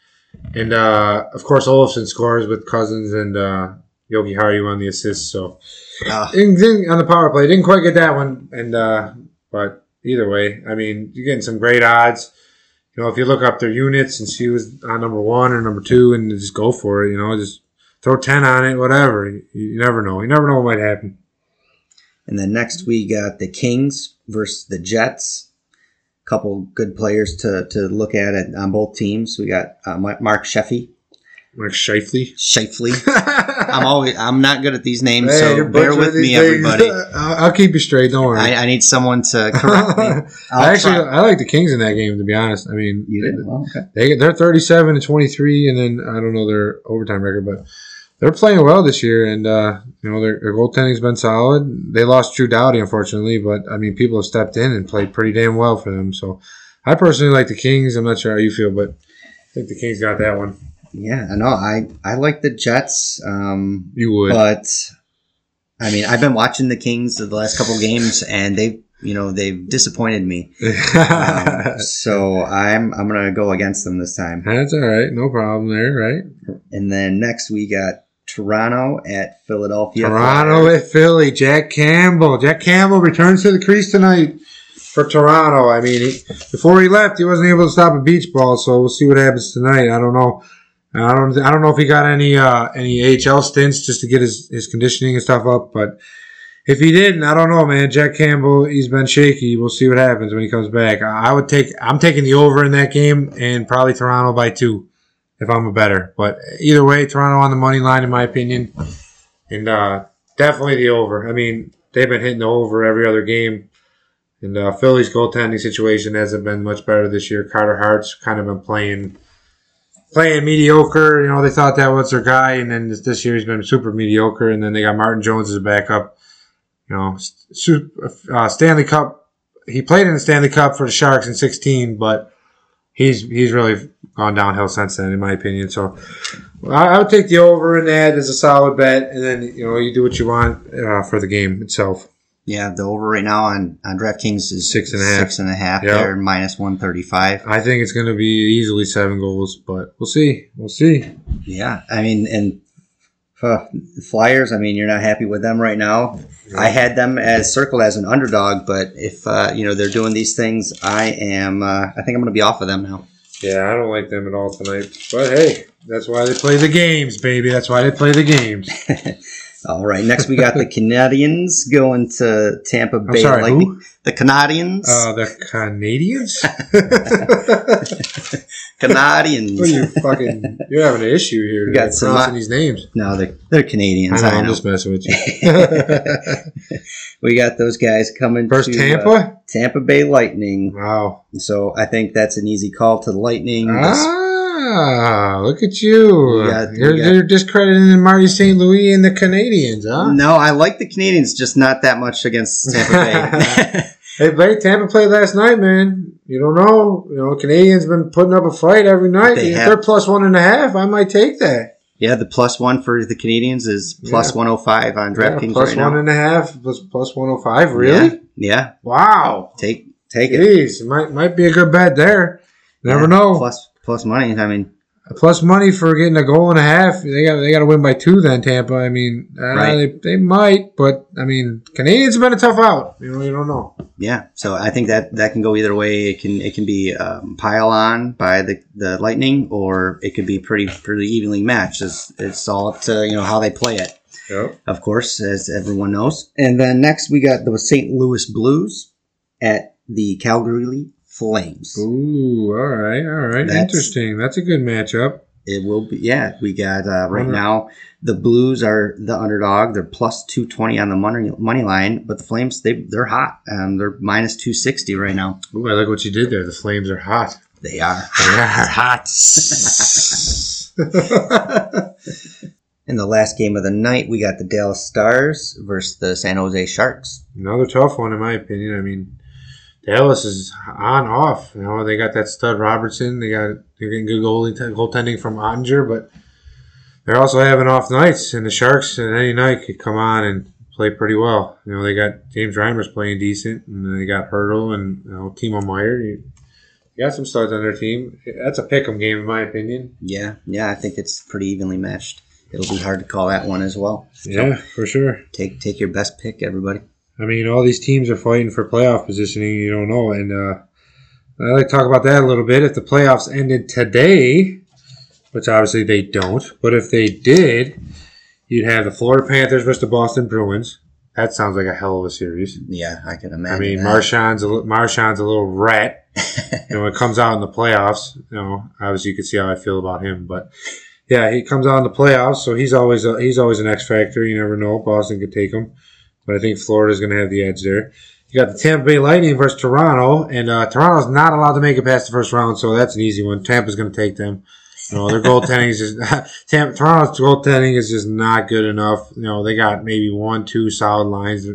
[SPEAKER 2] and uh, of course Olofsson scores with Cousins and uh, Jokiharju on the assist. So
[SPEAKER 1] Uh,
[SPEAKER 2] on the power play, didn't quite get that one. And uh, but either way, I mean you're getting some great odds. You know, if you look up their units and see who's on number one or number two, and just go for it. You know, just throw ten on it, whatever. You, you never know. You never know what might happen.
[SPEAKER 1] And then next we got the Kings versus the Jets. A Couple good players to, to look at it on both teams. We got uh, Mark Sheffy,
[SPEAKER 2] Mark Shifley.
[SPEAKER 1] Shifley. I'm always I'm not good at these names,
[SPEAKER 2] Hey,
[SPEAKER 1] so bear with me,
[SPEAKER 2] things.
[SPEAKER 1] everybody.
[SPEAKER 2] I'll, I'll keep you straight. Don't worry.
[SPEAKER 1] I, I need someone to correct me.
[SPEAKER 2] I actually
[SPEAKER 1] try-
[SPEAKER 2] I like the Kings in that game. To be honest, I mean
[SPEAKER 1] you did. Okay.
[SPEAKER 2] they they're thirty seven and twenty three, and then I don't know their overtime record, but they're playing well this year, and uh, you know their, their goaltending's been solid. They lost Drew Doughty, unfortunately, but I mean people have stepped in and played pretty damn well for them. So I personally like the Kings. I'm not sure how you feel, but I think the Kings got that one.
[SPEAKER 1] Yeah, I know. I I like the Jets, um,
[SPEAKER 2] You would.
[SPEAKER 1] but I mean, I've been watching the Kings the last couple games, and they, you know, they've disappointed me. Um, so I'm I'm gonna go against them this time.
[SPEAKER 2] That's all right. No problem there, right?
[SPEAKER 1] And then next we got Toronto at Philadelphia.
[SPEAKER 2] Toronto
[SPEAKER 1] Flyers.
[SPEAKER 2] at Philly. Jack Campbell. Jack Campbell returns to the crease tonight for Toronto. I mean, he, before he left, he wasn't able to stop a beach ball, so we'll see what happens tonight. I don't know. I don't. I don't know if he got any uh, any AHL stints just to get his, his conditioning and stuff up, but if he didn't, I don't know, man. Jack Campbell, he's been shaky. We'll see what happens when he comes back. I, I would take. I'm taking the over in that game and probably Toronto by two if I'm a better. But either way, Toronto on the money line, in my opinion. And uh, definitely the over. I mean, they've been hitting the over every other game. And uh, Philly's goaltending situation hasn't been much better this year. Carter Hart's kind of been playing playing mediocre. You know, they thought that was their guy, and then this, this year he's been super mediocre. And then they got Martin Jones as a backup. You know, uh, Stanley Cup. He played in the Stanley Cup for the Sharks in 16, but he's he's really gone downhill since then, in my opinion. So I, I would take the over in that as a solid bet, and then you know you do what you want uh, for the game itself.
[SPEAKER 1] Yeah, the over right now on, on DraftKings is
[SPEAKER 2] Six and a half.
[SPEAKER 1] Six and a half
[SPEAKER 2] Yep.
[SPEAKER 1] there, minus 135.
[SPEAKER 2] I think it's going to be easily seven goals, but we'll see. We'll see.
[SPEAKER 1] Yeah, I mean, and uh, Flyers, I mean, you're not happy with them right now. I had them as circled as an underdog, but if, uh, you know, they're doing these things, I am, uh, I think I'm going to be off of them now.
[SPEAKER 2] Yeah, I don't like them at all tonight. But hey, that's why they play the games, baby. That's why they play the games.
[SPEAKER 1] All right, next we got the Canadiens going to Tampa Bay
[SPEAKER 2] sorry,
[SPEAKER 1] Lightning.
[SPEAKER 2] who?
[SPEAKER 1] The Canadiens.
[SPEAKER 2] Uh, the
[SPEAKER 1] Canadiens?
[SPEAKER 2] Canadiens. Are you fucking? You're having an issue here.
[SPEAKER 1] We got some-
[SPEAKER 2] pronouncing these names.
[SPEAKER 1] no, they're, they're Canadiens.
[SPEAKER 2] I know.
[SPEAKER 1] I
[SPEAKER 2] I'm just messing with you.
[SPEAKER 1] We got those guys coming
[SPEAKER 2] First
[SPEAKER 1] to,
[SPEAKER 2] Tampa.
[SPEAKER 1] uh, Tampa Bay Lightning.
[SPEAKER 2] wow.
[SPEAKER 1] So I think that's an easy call to the Lightning.
[SPEAKER 2] Ah, look at you.
[SPEAKER 1] Got- we
[SPEAKER 2] you're,
[SPEAKER 1] got-
[SPEAKER 2] you're discrediting Marty St. Louis and the Canadiens, huh?
[SPEAKER 1] No, I like the Canadiens, just not that much against Tampa Bay.
[SPEAKER 2] Hey, Blake, Tampa played last night, man. You don't know. You know, Canadiens been putting up a fight every night.
[SPEAKER 1] They
[SPEAKER 2] if
[SPEAKER 1] have.
[SPEAKER 2] they're plus one and a half, I might take that.
[SPEAKER 1] yeah, the plus one for the Canadiens is plus
[SPEAKER 2] Yeah.
[SPEAKER 1] 105 on
[SPEAKER 2] Yeah,
[SPEAKER 1] DraftKings
[SPEAKER 2] plus
[SPEAKER 1] right
[SPEAKER 2] one
[SPEAKER 1] now.
[SPEAKER 2] and a half, plus, plus 105. Really?
[SPEAKER 1] Yeah, yeah.
[SPEAKER 2] Wow.
[SPEAKER 1] Take take it.
[SPEAKER 2] Jeez, might might be a good bet there. Never
[SPEAKER 1] Yeah,
[SPEAKER 2] know.
[SPEAKER 1] Plus plus money. I mean,
[SPEAKER 2] Plus money for getting a goal and a half. They got they got to win by two then. Tampa. I mean, uh,
[SPEAKER 1] Right.
[SPEAKER 2] they, they might, but I mean, Canadiens have been a tough out. You know, you don't know.
[SPEAKER 1] yeah. So I think that that can go either way. It can it can be um, pile on by the, the Lightning, or it could be pretty pretty evenly matched. It's, it's all up to you know how they play it.
[SPEAKER 2] Yep.
[SPEAKER 1] of course, as everyone knows. And then next we got the St. Louis Blues at the Calgary Flames.
[SPEAKER 2] Ooh, all right, all right.
[SPEAKER 1] That's-
[SPEAKER 2] Interesting. That's a good matchup.
[SPEAKER 1] It will be, yeah. We got uh, right
[SPEAKER 2] Wonder-
[SPEAKER 1] now the Blues are the underdog. They're plus two twenty on the money money line, but the Flames they they're hot. Um, they're minus two sixty right now.
[SPEAKER 2] Ooh, I like what you did there. The Flames are hot.
[SPEAKER 1] They are.
[SPEAKER 2] They are hot.
[SPEAKER 1] In the last game of the night, we got the Dallas Stars versus the San Jose Sharks.
[SPEAKER 2] Another tough one, in my opinion. I mean, Dallas is on off. You know, they got that stud Robertson. They got they're getting good goalie goaltending from Oettinger, but they're also having off nights. And the Sharks, at any night, could come on and play pretty well. You know, they got James Reimer's playing decent, and they got Hertl and you know Timo Meier. You, you got some studs on their team. That's a pick'em game, in my opinion.
[SPEAKER 1] Yeah, yeah. I think it's pretty evenly matched. It'll be hard to call that one as well.
[SPEAKER 2] Yeah, for sure.
[SPEAKER 1] Take take your best pick, everybody.
[SPEAKER 2] I mean, all these teams are fighting for playoff positioning. You don't know, and uh, I like to talk about that a little bit. If the playoffs ended today, which obviously they don't, but if they did, you'd have the Florida Panthers versus the Boston Bruins. That sounds like a hell of a series.
[SPEAKER 1] Yeah, I can imagine.
[SPEAKER 2] I mean,
[SPEAKER 1] that.
[SPEAKER 2] Marchand's a Marchand's a little rat. you know, it comes out in the playoffs. You know, obviously you can see how I feel about him, but yeah, he comes out in the playoffs, so he's always a, he's always an X factor. You never know. Boston could take him, but I think Florida's going to have the edge there. You got the Tampa Bay Lightning versus Toronto, and uh, Toronto's not allowed to make it past the first round, so that's an easy one. Tampa's going to take them. You know, their goaltending is just Tampa, Toronto's goaltending is just not good enough. You know, they got maybe one, two solid lines.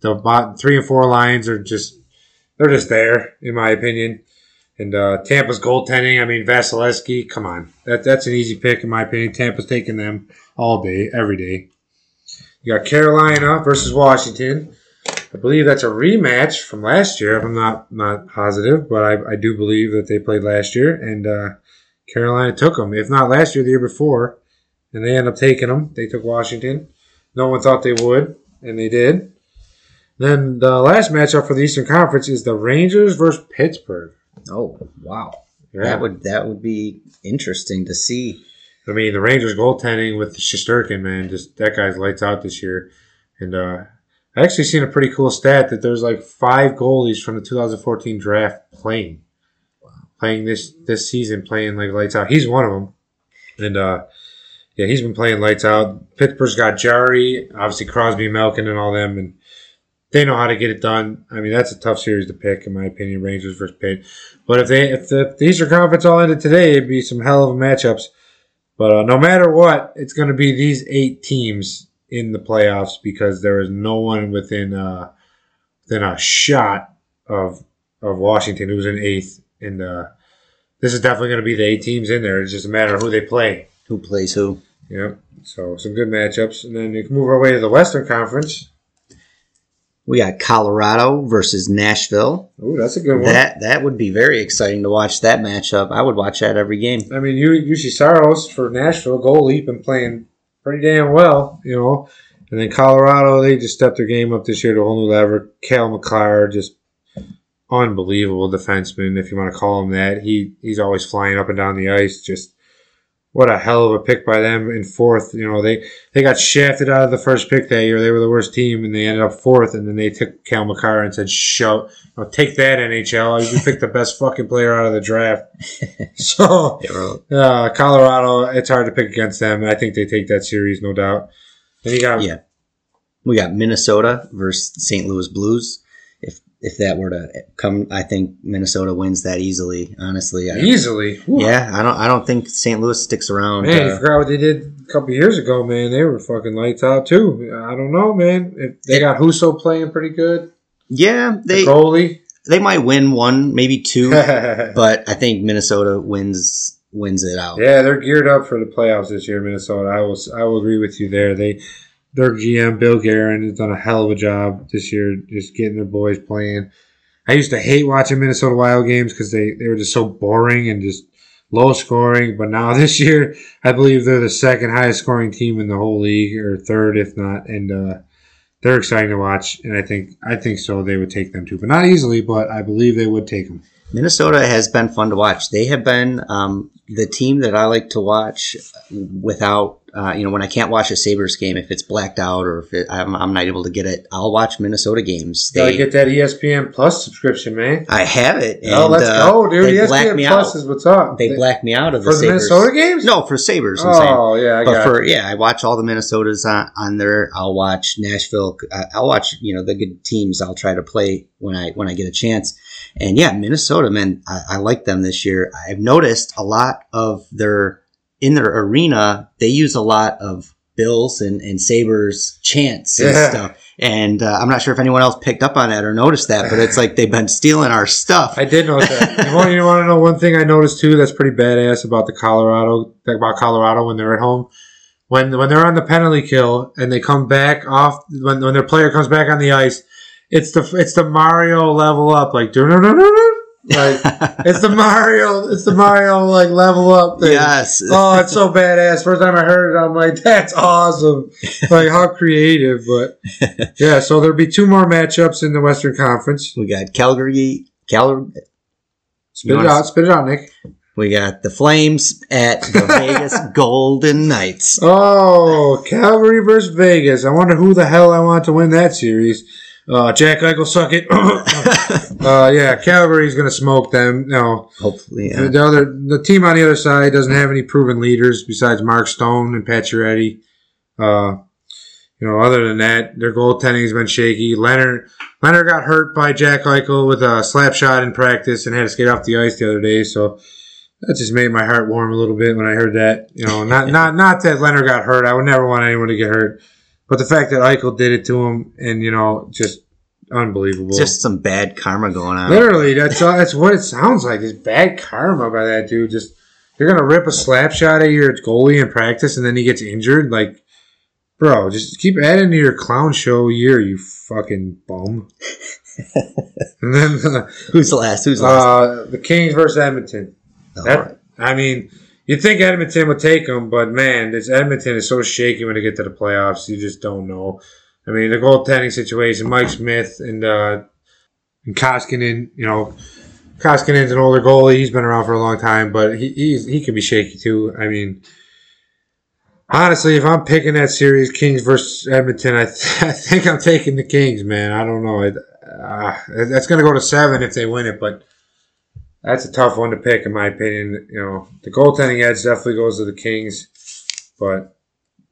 [SPEAKER 2] The bottom three and four lines are just they're just there, in my opinion. And uh, Tampa's goaltending, I mean, Vasilevskiy, come on. That, that's an easy pick, in my opinion. Tampa's taking them all day, every day. You got Carolina versus Washington. I believe that's a rematch from last year. I'm not not positive, but I, I do believe that they played last year, and uh, Carolina took them. If not last year, the year before, and they end up taking them. They took Washington. No one thought they would, and they did. Then the last matchup for the Eastern Conference is the Rangers versus Pittsburgh.
[SPEAKER 1] oh wow,
[SPEAKER 2] Yeah.
[SPEAKER 1] that would that would be interesting to see.
[SPEAKER 2] I mean, the Rangers goaltending with Shesterkin, man, just that guy's lights out this year. And uh, I actually seen a pretty cool stat that there's like five goalies from the 2014 draft playing, playing this this season, playing like lights out. He's one of them, and uh, yeah, he's been playing lights out. Pittsburgh's got Jarry, obviously Crosby, Malkin, and all them, and they know how to get it done. I mean, that's a tough series to pick, in my opinion, Rangers versus Pitt. But if they if the, if the Eastern Conference all ended today, it'd be some hell of a matchups. But uh, no matter what, it's going to be these eight teams in the playoffs because there is no one within uh, within a shot of of Washington who's in eighth, and uh, this is definitely going to be the eight teams in there. It's just a matter of who they play.
[SPEAKER 1] Who plays who?
[SPEAKER 2] Yep. So some good matchups, and then you can move our way to the Western Conference.
[SPEAKER 1] We got Colorado versus Nashville.
[SPEAKER 2] Ooh, that's a good one.
[SPEAKER 1] That that would be very exciting to watch that matchup. I would watch that every game.
[SPEAKER 2] I mean, you Juuse Saros for Nashville goalie been playing pretty damn well, you know. And then Colorado, they just stepped their game up this year to a whole new level. Cale Makar, just unbelievable defenseman, if you want to call him that. He he's always flying up and down the ice. Just what a hell of a pick by them in fourth. You know, they they got shafted out of the first pick that year. They were the worst team, and they ended up fourth. And then they took Cale Makar and said, "Show, you know, take that NHL. You picked the best fucking player out of the draft." so, uh, Colorado, it's hard to pick against them. I think they take that series, no doubt. Then you got
[SPEAKER 1] Yeah. We got Minnesota versus St. Louis Blues. If that were to come, I think Minnesota wins that easily. Honestly, I,
[SPEAKER 2] easily. Whew.
[SPEAKER 1] yeah, I don't. I don't think St. Louis sticks around.
[SPEAKER 2] Man, you
[SPEAKER 1] uh,
[SPEAKER 2] forgot what they did a couple years ago, man. They were fucking lights out too. I don't know, man. If they got Husso playing pretty good.
[SPEAKER 1] yeah, they
[SPEAKER 2] the goalie.
[SPEAKER 1] they might win one, maybe two, but I think Minnesota wins wins it out.
[SPEAKER 2] Yeah, they're geared up for the playoffs this year, Minnesota. I will I will agree with you there. They their GM Bill Guerin has done a hell of a job this year, just getting their boys playing. I used to hate watching Minnesota Wild games because they, they were just so boring and just low scoring. But now this year, I believe they're the second highest scoring team in the whole league, or third if not, and uh, they're exciting to watch. And I think I think so they would take them too, but not easily. But I believe they would take them.
[SPEAKER 1] Minnesota has been fun to watch. They have been um, the team that I like to watch without, uh, you know, when I can't watch a Sabres game, if it's blacked out or if it, I'm, I'm not able to get it, I'll watch Minnesota games.
[SPEAKER 2] Gotta
[SPEAKER 1] They,
[SPEAKER 2] get that ESPN Plus subscription, man.
[SPEAKER 1] I have it.
[SPEAKER 2] oh,
[SPEAKER 1] and,
[SPEAKER 2] let's
[SPEAKER 1] uh,
[SPEAKER 2] go, dude.
[SPEAKER 1] They
[SPEAKER 2] ESPN
[SPEAKER 1] me
[SPEAKER 2] Plus
[SPEAKER 1] out.
[SPEAKER 2] is what's up.
[SPEAKER 1] They blacked me out of the
[SPEAKER 2] for the. Minnesota games.
[SPEAKER 1] No, for Sabres. I'm saying.
[SPEAKER 2] Oh yeah, I
[SPEAKER 1] but
[SPEAKER 2] got.
[SPEAKER 1] for yeah, I watch all the Minnesotas on, on there. I'll watch Nashville. I- I'll watch you know the good teams. I'll try to play when I when I get a chance. And yeah, Minnesota, man, I, I like them this year. I've noticed a lot of their in their arena. They use a lot of Bills and, and Sabres chants and
[SPEAKER 2] Yeah.
[SPEAKER 1] stuff. And uh, I'm not sure if anyone else picked up on that or noticed that, but it's like they've been stealing our stuff.
[SPEAKER 2] I did notice that. you, want, you want to know one thing I noticed too? That's pretty badass about the Colorado about Colorado when they're at home. When when they're on the penalty kill and they come back off when, when their player comes back on the ice, it's the it's the Mario level up like like it's the Mario it's the Mario like level up thing.
[SPEAKER 1] yes.
[SPEAKER 2] Oh, it's so badass. First time I heard it, I'm like, that's awesome. Like, how creative. But, yeah, so there'll be two more matchups in the Western Conference.
[SPEAKER 1] we got Calgary. Calgary.
[SPEAKER 2] Spit it out. Spit it out, Nick.
[SPEAKER 1] We got the Flames at the Vegas Golden Knights.
[SPEAKER 2] Oh, Calgary versus Vegas. I wonder who the hell I want to win that series. Uh, Jack Eichel, suck it. uh, yeah, Calgary's going to smoke them. No,
[SPEAKER 1] Hopefully,
[SPEAKER 2] the,
[SPEAKER 1] yeah.
[SPEAKER 2] the other the team on the other side doesn't have any proven leaders besides Mark Stone and Pacioretty. Uh, you know, other than that, their goaltending has been shaky. Lehner Lehner got hurt by Jack Eichel with a slap shot in practice and had to skate off the ice the other day. So that just made my heart warm a little bit when I heard that. You know, not not not that Lehner got hurt. I would never want anyone to get hurt, but the fact that Eichel did it to him and you know just unbelievable.
[SPEAKER 1] Just some bad karma going on.
[SPEAKER 2] Literally, that's all, that's what it sounds like. It's bad karma by that dude. Just you're gonna rip a slap shot at your goalie in practice, and then he gets injured. Like, bro, just keep adding to your clown show year, you fucking bum. and then uh,
[SPEAKER 1] Who's last? Who's last?
[SPEAKER 2] uh, the Kings versus Edmonton.
[SPEAKER 1] All
[SPEAKER 2] That,
[SPEAKER 1] right.
[SPEAKER 2] I mean, you'd think Edmonton would take them, but man, this Edmonton is so shaky when they get to the playoffs. You just don't know. I mean, the goaltending situation, Mike Smith and uh, and Koskinen, you know, Koskinen's an older goalie. He's been around for a long time, but he he's, he can be shaky too. I mean, honestly, if I'm picking that series, Kings versus Edmonton, I, th- I think I'm taking the Kings, man. I don't know. It, uh, that's going to go to seven if they win it, but that's a tough one to pick, in my opinion. You know, the goaltending edge definitely goes to the Kings, but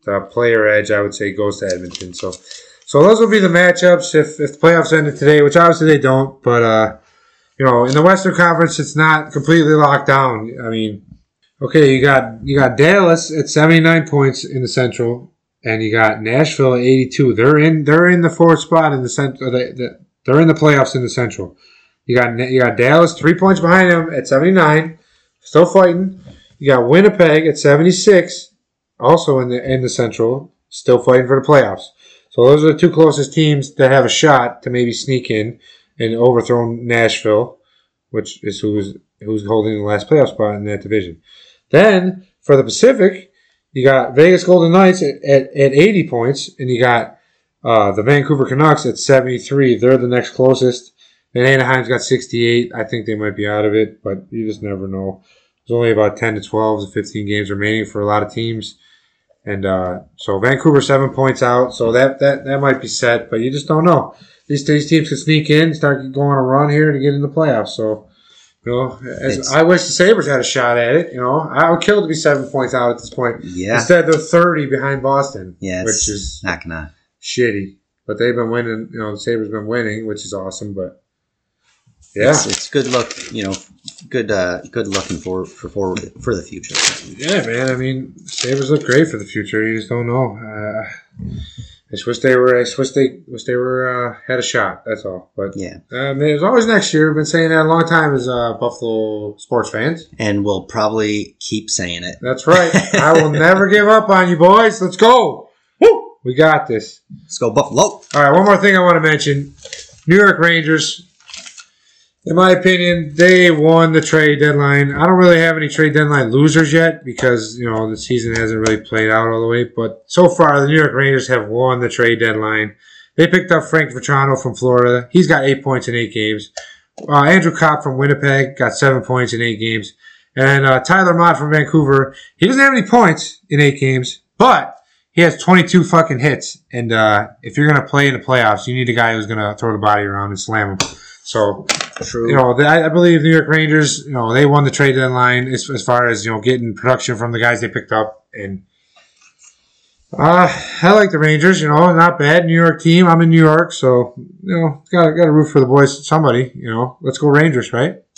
[SPEAKER 2] the player edge, I would say, goes to Edmonton. So, so those will be the matchups if, if the playoffs ended today, which obviously they don't. But uh, you know, in the Western Conference, it's not completely locked down. I mean, okay, you got you got Dallas at seventy nine points in the Central, and you got Nashville at eighty two. They're in they're in the fourth spot in the Central. The, the, they're in the playoffs in the Central. You got you got Dallas three points behind them at seventy nine, still fighting. You got Winnipeg at seventy six, also in the in the Central, still fighting for the playoffs. So So those are the two closest teams that have a shot to maybe sneak in and overthrow Nashville, which is who's who's holding the last playoff spot in that division. Then for the Pacific, you got Vegas Golden Knights at, at, at 80 points, and you got uh, the Vancouver Canucks at 73. They're the next closest. And Anaheim's got 68. I think they might be out of it, but you just never know. There's only about 10 to 12 to 15 games remaining for a lot of teams. And uh, so Vancouver seven points out, so that, that that might be set, but you just don't know. These these teams can sneak in, start going a run here to get in the playoffs. So, you know, I wish the Sabres had a shot at it. You know, I would kill to be seven points out at this point.
[SPEAKER 1] Yeah.
[SPEAKER 2] Instead, they're thirty behind Boston.
[SPEAKER 1] Yeah.
[SPEAKER 2] which is
[SPEAKER 1] not gonna.
[SPEAKER 2] shitty. But they've been winning. You know, the Sabres been winning, which is awesome. But yeah,
[SPEAKER 1] It's, it's good luck. You know, good uh, good looking for for for for the future.
[SPEAKER 2] Yeah, man. I mean, Sabres look great for the future. You just don't know. Uh, I just wish they were. I just wish they wish they were uh, had a shot. That's all. But
[SPEAKER 1] Yeah.
[SPEAKER 2] um, there's always next year. I've been saying that a long time as uh, Buffalo sports fans.
[SPEAKER 1] And we'll probably keep saying it.
[SPEAKER 2] That's right. I will never give up on you, boys. Let's go. Woo! We got this.
[SPEAKER 1] Let's go Buffalo.
[SPEAKER 2] All right, one more thing I want to mention. New York Rangers, in my opinion, they won the trade deadline. I don't really have any trade deadline losers yet because, you know, the season hasn't really played out all the way. But so far, the New York Rangers have won the trade deadline. They picked up Frank Vatrano from Florida. He's got eight points in eight games. Uh, Andrew Copp from Winnipeg got seven points in eight games. And uh, Tyler Motte from Vancouver, he doesn't have any points in eight games, but he has 22 fucking hits. And uh, if you're going to play in the playoffs, you need a guy who's going to throw the body around and slam him. So,
[SPEAKER 1] True.
[SPEAKER 2] you know, I believe New York Rangers, you know, they won the trade deadline as, as far as, you know, getting production from the guys they picked up. And uh, I like the Rangers, you know, not bad. New York team. I'm in New York, so, you know, got got to root for the boys. Somebody, you know, let's go Rangers, right?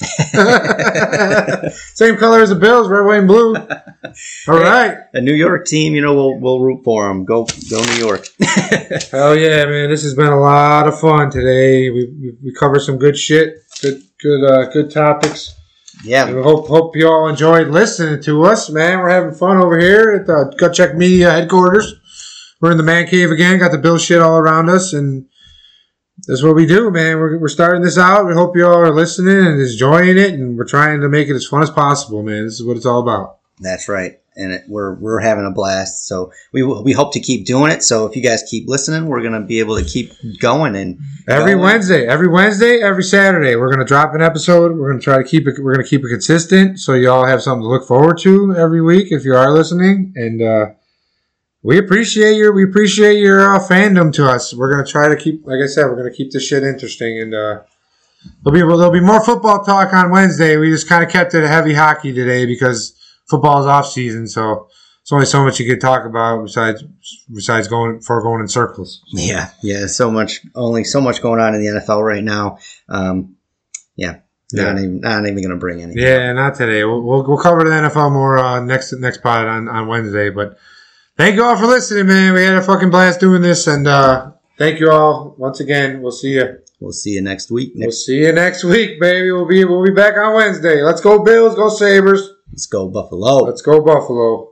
[SPEAKER 2] Same color as the Bills, red, white, and blue. All right.
[SPEAKER 1] a New York team. You know, we'll we'll root for them. Go go New York.
[SPEAKER 2] Hell yeah, man! This has been a lot of fun today. We we, we covered some good shit, good good uh, good topics.
[SPEAKER 1] Yeah.
[SPEAKER 2] We hope hope you all enjoyed listening to us, man. We're having fun over here at the Gut Check Media headquarters. We're in the man cave again. Got the Bill shit all around us, and that's what we do, man. We're, we're starting this out. We hope you all are listening and enjoying it, and we're trying to make it as fun as possible, man. This is what it's all about.
[SPEAKER 1] That's right. And it, we're we're having a blast. So we we hope to keep doing it. So if you guys keep listening, we're gonna be able to keep going and
[SPEAKER 2] Every
[SPEAKER 1] going.
[SPEAKER 2] Wednesday, every Wednesday, every Saturday, we're gonna drop an episode. We're gonna try to keep it. We're gonna keep it consistent, so you all have something to look forward to every week if you are listening. And uh, we appreciate your we appreciate your uh, fandom to us. We're gonna try to keep, like I said, we're gonna keep this shit interesting. And uh, there'll be there'll be more football talk on Wednesday. We just kind of kept it a heavy hockey today because football's off season, so. it's only so much you could talk about besides besides going for going in circles.
[SPEAKER 1] Yeah, yeah. So much, only so much going on in the NFL right now. Um, yeah, not
[SPEAKER 2] Yeah.
[SPEAKER 1] even not even gonna bring anything.
[SPEAKER 2] Yeah, not today. We'll, we'll, we'll cover the NFL more uh, next next pod on, on Wednesday. But thank you all for listening, man. We had a fucking blast doing this, and uh, thank you all once again. We'll see you.
[SPEAKER 1] We'll see you next week.
[SPEAKER 2] We'll see you next week, baby. We'll be we'll be back on Wednesday. Let's go Bills. Go Sabres.
[SPEAKER 1] Let's go Buffalo.
[SPEAKER 2] Let's go Buffalo.